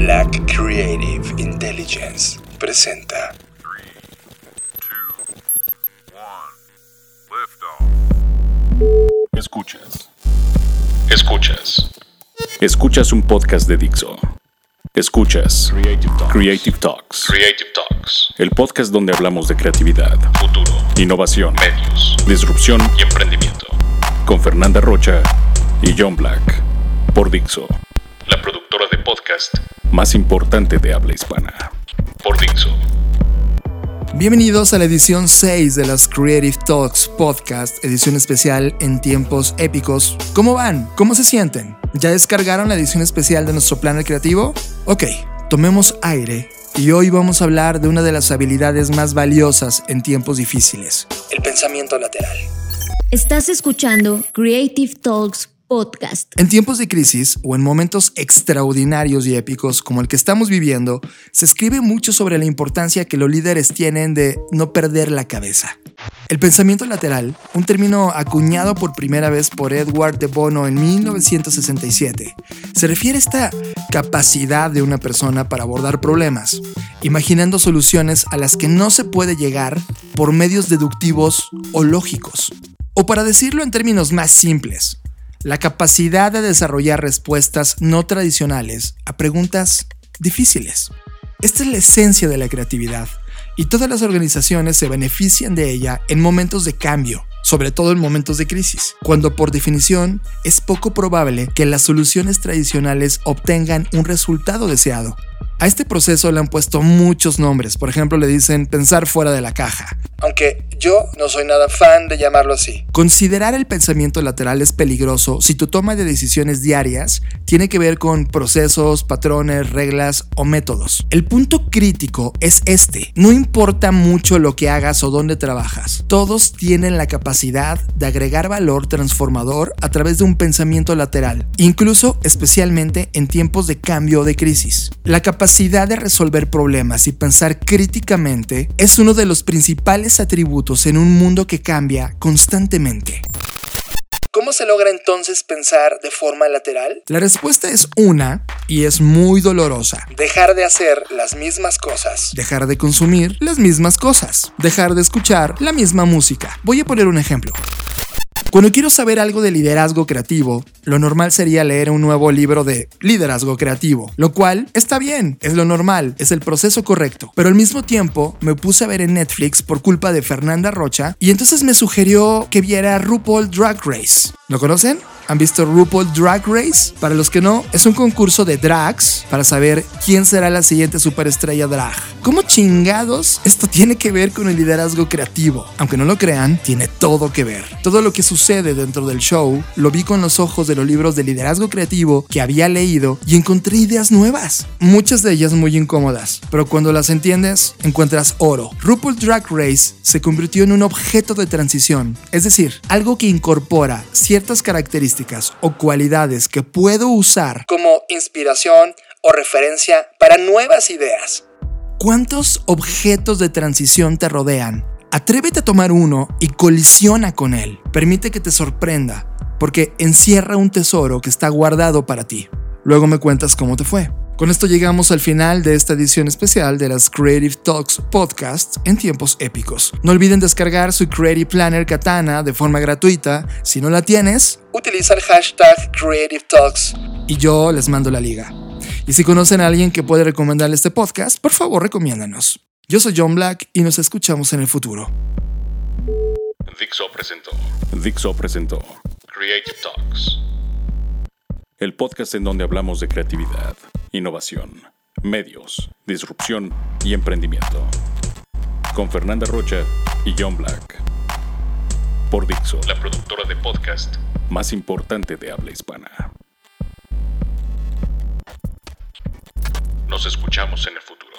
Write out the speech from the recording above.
Black Creative Intelligence presenta. Escuchas. Escuchas. Escuchas un podcast de Dixo. Escuchas Creative Talks. Creative Talks. Creative Talks. El podcast donde hablamos de creatividad, Futuro. innovación, Medios. disrupción Y emprendimiento. con Fernanda Rocha y John Black. Por Dixo, La productora de podcast más importante de habla hispana. por Dixo. Bienvenidos a la edición 6 de las Creative Talks Podcast, edición especial en tiempos épicos. ¿Cómo van? ¿Cómo se sienten? ¿Ya descargaron la edición especial de nuestro planner creativo? Ok, tomemos aire y hoy vamos a hablar de una de las habilidades más valiosas en tiempos difíciles. El pensamiento lateral. Estás escuchando Creative Talks Podcast. En tiempos de crisis o en momentos extraordinarios y épicos como el que estamos viviendo, se escribe mucho sobre la importancia que los líderes tienen de no perder la cabeza. El pensamiento lateral, un término acuñado por primera vez por Edward de Bono en 1967, se refiere a esta capacidad de una persona para abordar problemas, imaginando soluciones a las que no se puede llegar por medios deductivos o lógicos. O para decirlo en términos más simples, la capacidad de desarrollar respuestas no tradicionales a preguntas difíciles. Esta es la esencia de la creatividad y todas las organizaciones se benefician de ella en momentos de cambio, sobre todo en momentos de crisis, cuando por definición es poco probable que las soluciones tradicionales obtengan un resultado deseado. A este proceso le han puesto muchos nombres, por ejemplo le dicen pensar fuera de la caja, Aunque yo no soy nada fan de llamarlo así. Considerar el pensamiento lateral es peligroso si tu toma de decisiones diarias tiene que ver con procesos, patrones, reglas o métodos. El punto crítico es este. No importa mucho lo que hagas o dónde trabajas. Todos tienen la capacidad de agregar valor transformador a través de un pensamiento lateral, incluso especialmente en tiempos de cambio o de crisis. La capacidad de resolver problemas y pensar críticamente es uno de los principales atributos en un mundo que cambia constantemente. ¿Cómo se logra entonces pensar de forma lateral? La respuesta es una y es muy dolorosa. Dejar de hacer las mismas cosas. Dejar de consumir las mismas cosas. Dejar de escuchar la misma música. Voy a poner un ejemplo. Cuando quiero saber algo de liderazgo creativo, lo normal sería leer un nuevo libro de liderazgo creativo, lo cual está bien, es lo normal, es el proceso correcto. Pero al mismo tiempo me puse a ver en Netflix por culpa de Fernanda Rocha y entonces me sugirió que viera RuPaul Drag Race. ¿Lo conocen? ¿Han visto RuPaul Drag Race? Para los que no, es un concurso de drags para saber quién será la siguiente superestrella drag. ¿Cómo chingados esto tiene que ver con el liderazgo creativo? Aunque no lo crean, tiene todo que ver. Todo lo que sucede dentro del show lo vi con los ojos de los libros de liderazgo creativo que había leído y encontré ideas nuevas. Muchas de ellas muy incómodas, pero cuando las entiendes, encuentras oro. RuPaul Drag Race se convirtió en un objeto de transición, es decir, algo que incorpora ciertas características o cualidades que puedo usar Como inspiración o referencia para nuevas ideas. ¿Cuántos objetos de transición te rodean? Atrévete a tomar uno y colisiona con él. Permite que te sorprenda, porque encierra un tesoro que está guardado para ti. Luego me cuentas cómo te fue. Con esto llegamos al final de esta edición especial de las Creative Talks Podcast en tiempos épicos. No olviden descargar su Creative Planner Katana de forma gratuita. Si no la tienes, Utiliza el hashtag Creative Talks. y yo les mando la liga. Y si conocen a alguien que puede recomendarle este podcast, por favor recomiéndanos. Yo soy John Black y nos escuchamos en el futuro. Dixo presentó Dixo presentó Creative Talks. el podcast en donde hablamos de creatividad, innovación, medios, disrupción y emprendimiento. Con Fernanda Rocha y John Black. Por Dixo, La productora de podcast más importante de habla hispana. Nos escuchamos en el futuro.